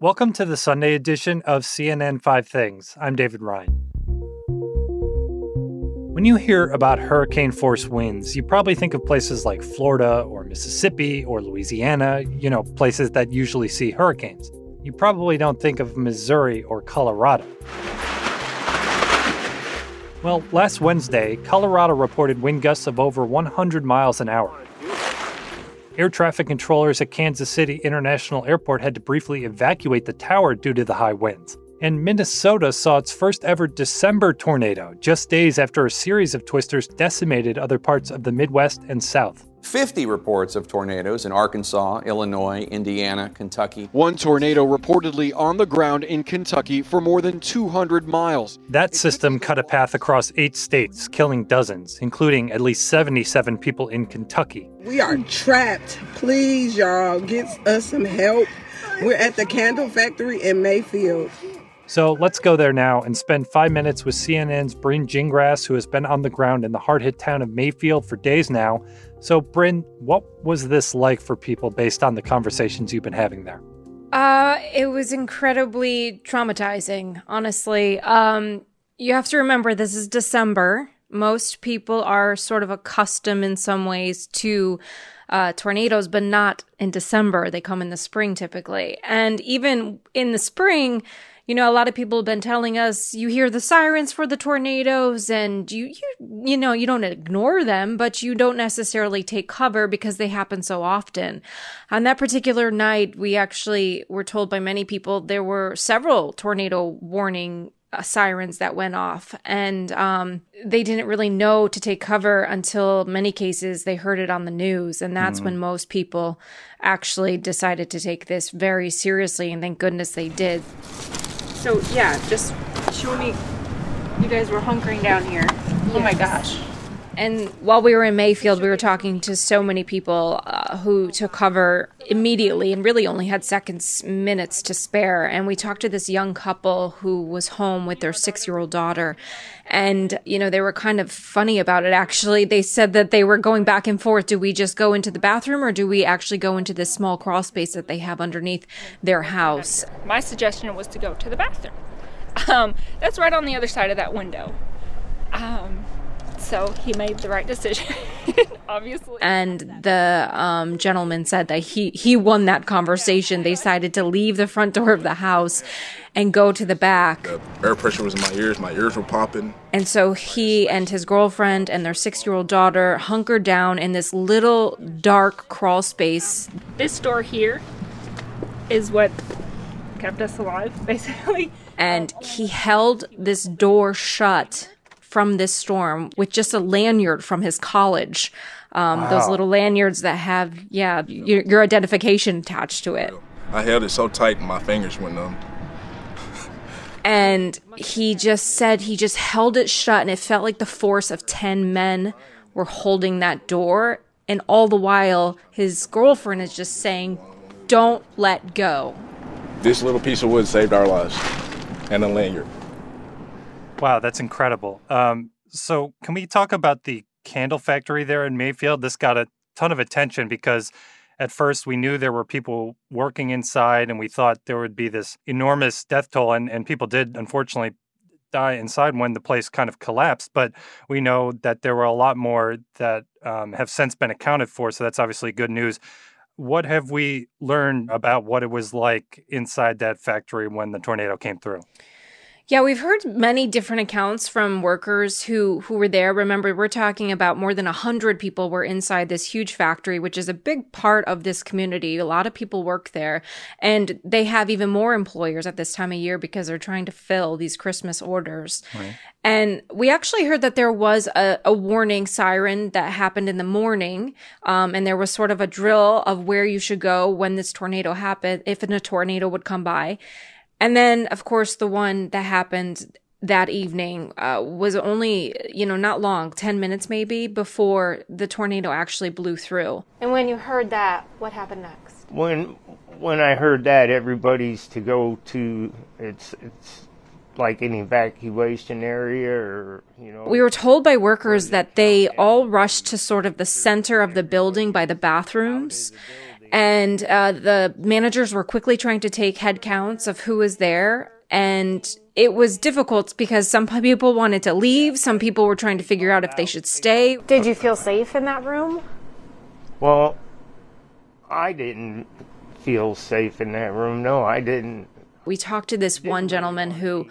Welcome to the Sunday edition of CNN 5 Things. I'm David Rind. When you hear about hurricane force winds, you probably think of places like Florida or Mississippi or Louisiana, you know, places that usually see hurricanes. You probably don't think of Missouri or Colorado. Well, last Wednesday, Colorado reported wind gusts of over 100 miles an hour. Air traffic controllers at Kansas City International Airport had to briefly evacuate the tower due to the high winds. And Minnesota saw its first ever December tornado, just days after a series of twisters decimated other parts of the Midwest and South. 50 reports of tornadoes in Arkansas, Illinois, Indiana, Kentucky. One tornado reportedly on the ground in Kentucky for more than 200 miles. That system cut a path across eight states, killing dozens, including at least 77 people in Kentucky. We are trapped. Please, y'all, get us some help. We're at the candle factory in Mayfield. So let's go there now and spend five minutes with CNN's Brynn Gingras, who has been on the ground in the hard hit town of Mayfield for days now. So, Brynn, what was this like for people based on the conversations you've been having there? Uh, it was incredibly traumatizing, honestly. Um, you have to remember this is December. Most people are sort of accustomed in some ways to uh, tornadoes, but not in December. They come in the spring typically. And even in the spring, you know, a lot of people have been telling us you hear the sirens for the tornadoes and you, you, you know, you don't ignore them, but you don't necessarily take cover because they happen so often. On that particular night, we actually were told by many people there were several tornado warning uh, sirens that went off and um, they didn't really know to take cover until many cases they heard it on the news and that's mm. when most people actually decided to take this very seriously and thank goodness they did so yeah, just show me. You guys were hunkering down here. Yes. Oh my gosh. And while we were in Mayfield, we were talking to so many people uh, who took cover immediately and really only had seconds, minutes to spare. And we talked to this young couple who was home with their six year old daughter. And, you know, they were kind of funny about it, actually. They said that they were going back and forth. Do we just go into the bathroom or do we actually go into this small crawl space that they have underneath their house? My suggestion was to go to the bathroom. Um, that's right on the other side of that window. Um, so he made the right decision, obviously. And the um, gentleman said that he he won that conversation. They decided to leave the front door of the house and go to the back. The air pressure was in my ears. My ears were popping. And so he and his girlfriend and their six year old daughter hunkered down in this little dark crawl space. This door here is what kept us alive, basically. And he held this door shut from this storm with just a lanyard from his college. Um, wow. Those little lanyards that have, yeah, your, your, identification attached to it. I held it so tight, my fingers went numb. and he just said he just held it shut, and it felt like the force of 10 men were holding that door. And all the while, his girlfriend is just saying, Don't let go. This little piece of wood saved our lives and a lanyard. Wow, that's incredible. Um, so, can we talk about the candle factory there in Mayfield? This got a ton of attention because at first we knew there were people working inside and we thought there would be this enormous death toll, and, and people did unfortunately die inside when the place kind of collapsed. But we know that there were a lot more that um, have since been accounted for. So, that's obviously good news. What have we learned about what it was like inside that factory when the tornado came through? Yeah, we've heard many different accounts from workers who who were there. Remember, we're talking about more than 100 people were inside this huge factory, which is a big part of this community. A lot of people work there, and they have even more employers at this time of year because they're trying to fill these Christmas orders. Right. And we actually heard that there was a, a warning siren that happened in the morning, um, and there was sort of a drill of where you should go when this tornado happened, if a tornado would come by. And then, of course, the one that happened that evening uh, was only, you know, not long, 10 minutes maybe, before the tornado actually blew through. And when you heard that, what happened next? When when I heard that, everybody's to go to it's it's like an evacuation area or you know we were told by workers that they all rushed to sort of the center of the building by the bathrooms And uh, the managers were quickly trying to take head counts of who was there. And it was difficult because some people wanted to leave, some people were trying to figure out if they should stay. Did you feel safe in that room? Well, I didn't feel safe in that room. No, I didn't. We talked to this one gentleman who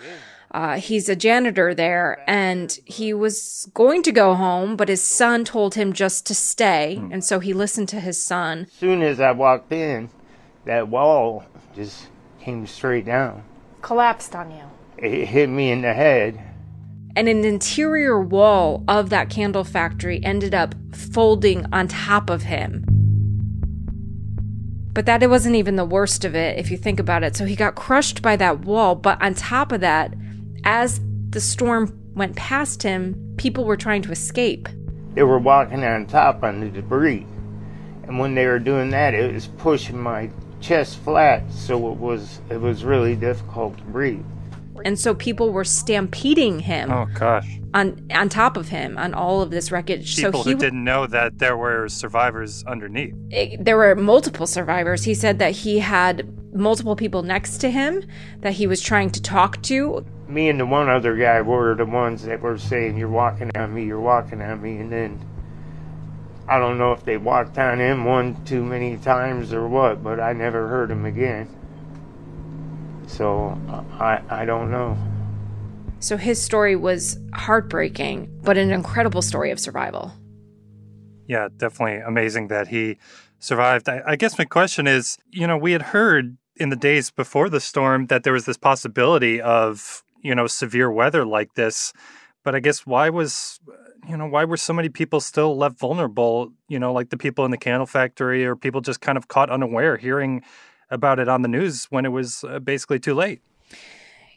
uh, he's a janitor there, and he was going to go home, but his son told him just to stay, and so he listened to his son. As soon as I walked in, that wall just came straight down. Collapsed on you. It hit me in the head. And an interior wall of that candle factory ended up folding on top of him. But that it wasn't even the worst of it if you think about it. So he got crushed by that wall, but on top of that, as the storm went past him, people were trying to escape. They were walking on top on the debris. And when they were doing that, it was pushing my chest flat, so it was it was really difficult to breathe. And so people were stampeding him. Oh gosh. On on top of him on all of this wreckage. People so he who didn't know that there were survivors underneath. it- there were multiple survivors. He said that he had multiple people next to him that he was trying to talk to. Me and the one other guy were the ones that were saying, You're walking on me, you're walking on me. And then I don't know if they walked on him one too many times or what, but I never heard him again. So I, I don't know. So his story was heartbreaking, but an incredible story of survival. Yeah, definitely amazing that he survived. I, I guess my question is you know, we had heard in the days before the storm that there was this possibility of, you know, severe weather like this. But I guess why was, you know, why were so many people still left vulnerable, you know, like the people in the candle factory or people just kind of caught unaware hearing about it on the news when it was uh, basically too late?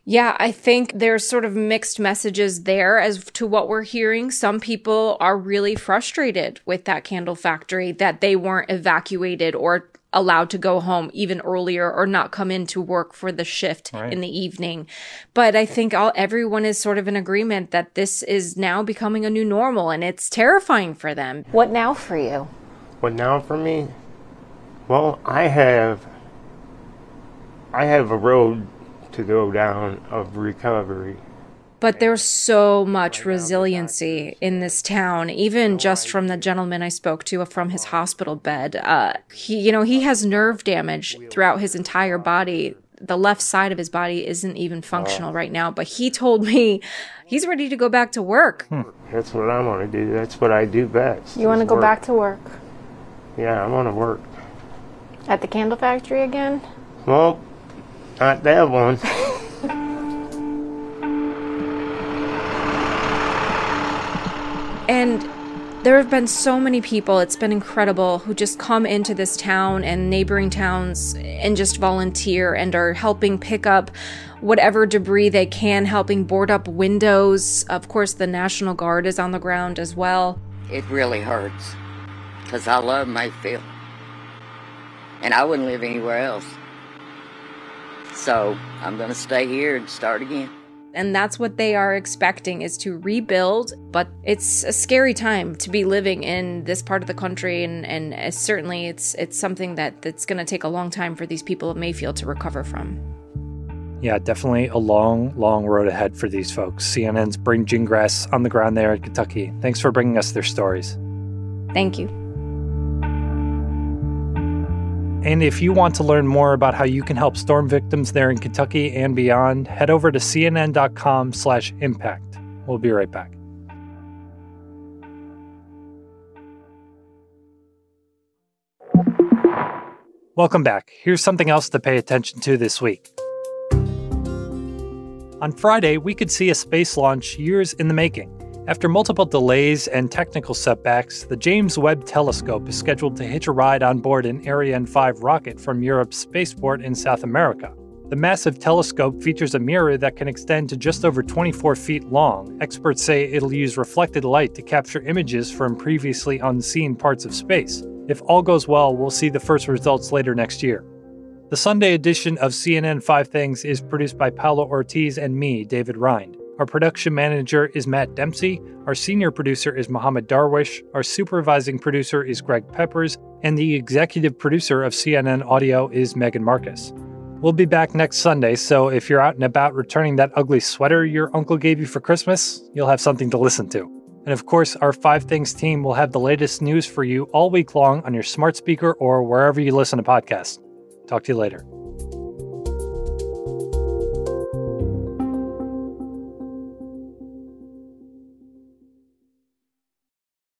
Yeah, I think there's sort of mixed messages there as to what we're hearing. Some people are really frustrated with that candle factory that they weren't evacuated or allowed to go home even earlier or not come into work for the shift Right. in the evening. But I think all everyone is sort of in agreement that this is now becoming a new normal and it's terrifying for them. What now for you? What now for me? Well, I have I have a road to go down of recovery. But there's so much resiliency in this town, even just from the gentleman I spoke to from his hospital bed. Uh, he, you know, he has nerve damage throughout his entire body. The left side of his body isn't even functional right now, but he told me he's ready to go back to work. That's what I want to do. That's what I do best. You want to go work. back to work Yeah, I want to work. at the candle factory again? Well, not that one. And there have been so many people, it's been incredible, who just come into this town and neighboring towns and just volunteer and are helping pick up whatever debris they can, helping board up windows. Of course, the National Guard is on the ground as well. It really hurts because I love Mayfield and I wouldn't live anywhere else. So I'm going to stay here and start again. And that's what they are expecting is to rebuild. But it's a scary time to be living in this part of the country, and and uh, certainly it's it's something that that's going to take a long time for these people of Mayfield to recover from. Yeah, definitely a long, long road ahead for these folks. CNN's Brynn Gingras on the ground there in Kentucky. Thanks for bringing us their stories. Thank you. And if you want to learn more about how you can help storm victims there in Kentucky and beyond, head over to cnn.com slash impact. We'll be right back. Welcome back. Here's something else to pay attention to this week. On Friday, we could see a space launch years in the making. After multiple delays and technical setbacks, the James Webb Telescope is scheduled to hitch a ride on board an Ariane 5 rocket from Europe's spaceport in South America. The massive telescope features a mirror that can extend to just over 24 feet long. Experts say it'll use reflected light to capture images from previously unseen parts of space. If all goes well, we'll see the first results later next year. The Sunday edition of CNN 5 Things is produced by Paolo Ortiz and me, David Rind. Our production manager is Matt Dempsey. Our senior producer is Mohammed Darwish. Our supervising producer is Greg Peppers. And the executive producer of CNN Audio is Megan Marcus. We'll be back next Sunday, so if you're out and about returning that ugly sweater your uncle gave you for Christmas, you'll have something to listen to. And of course, our Five Things team will have the latest news for you all week long on your smart speaker or wherever you listen to podcasts. Talk to you later.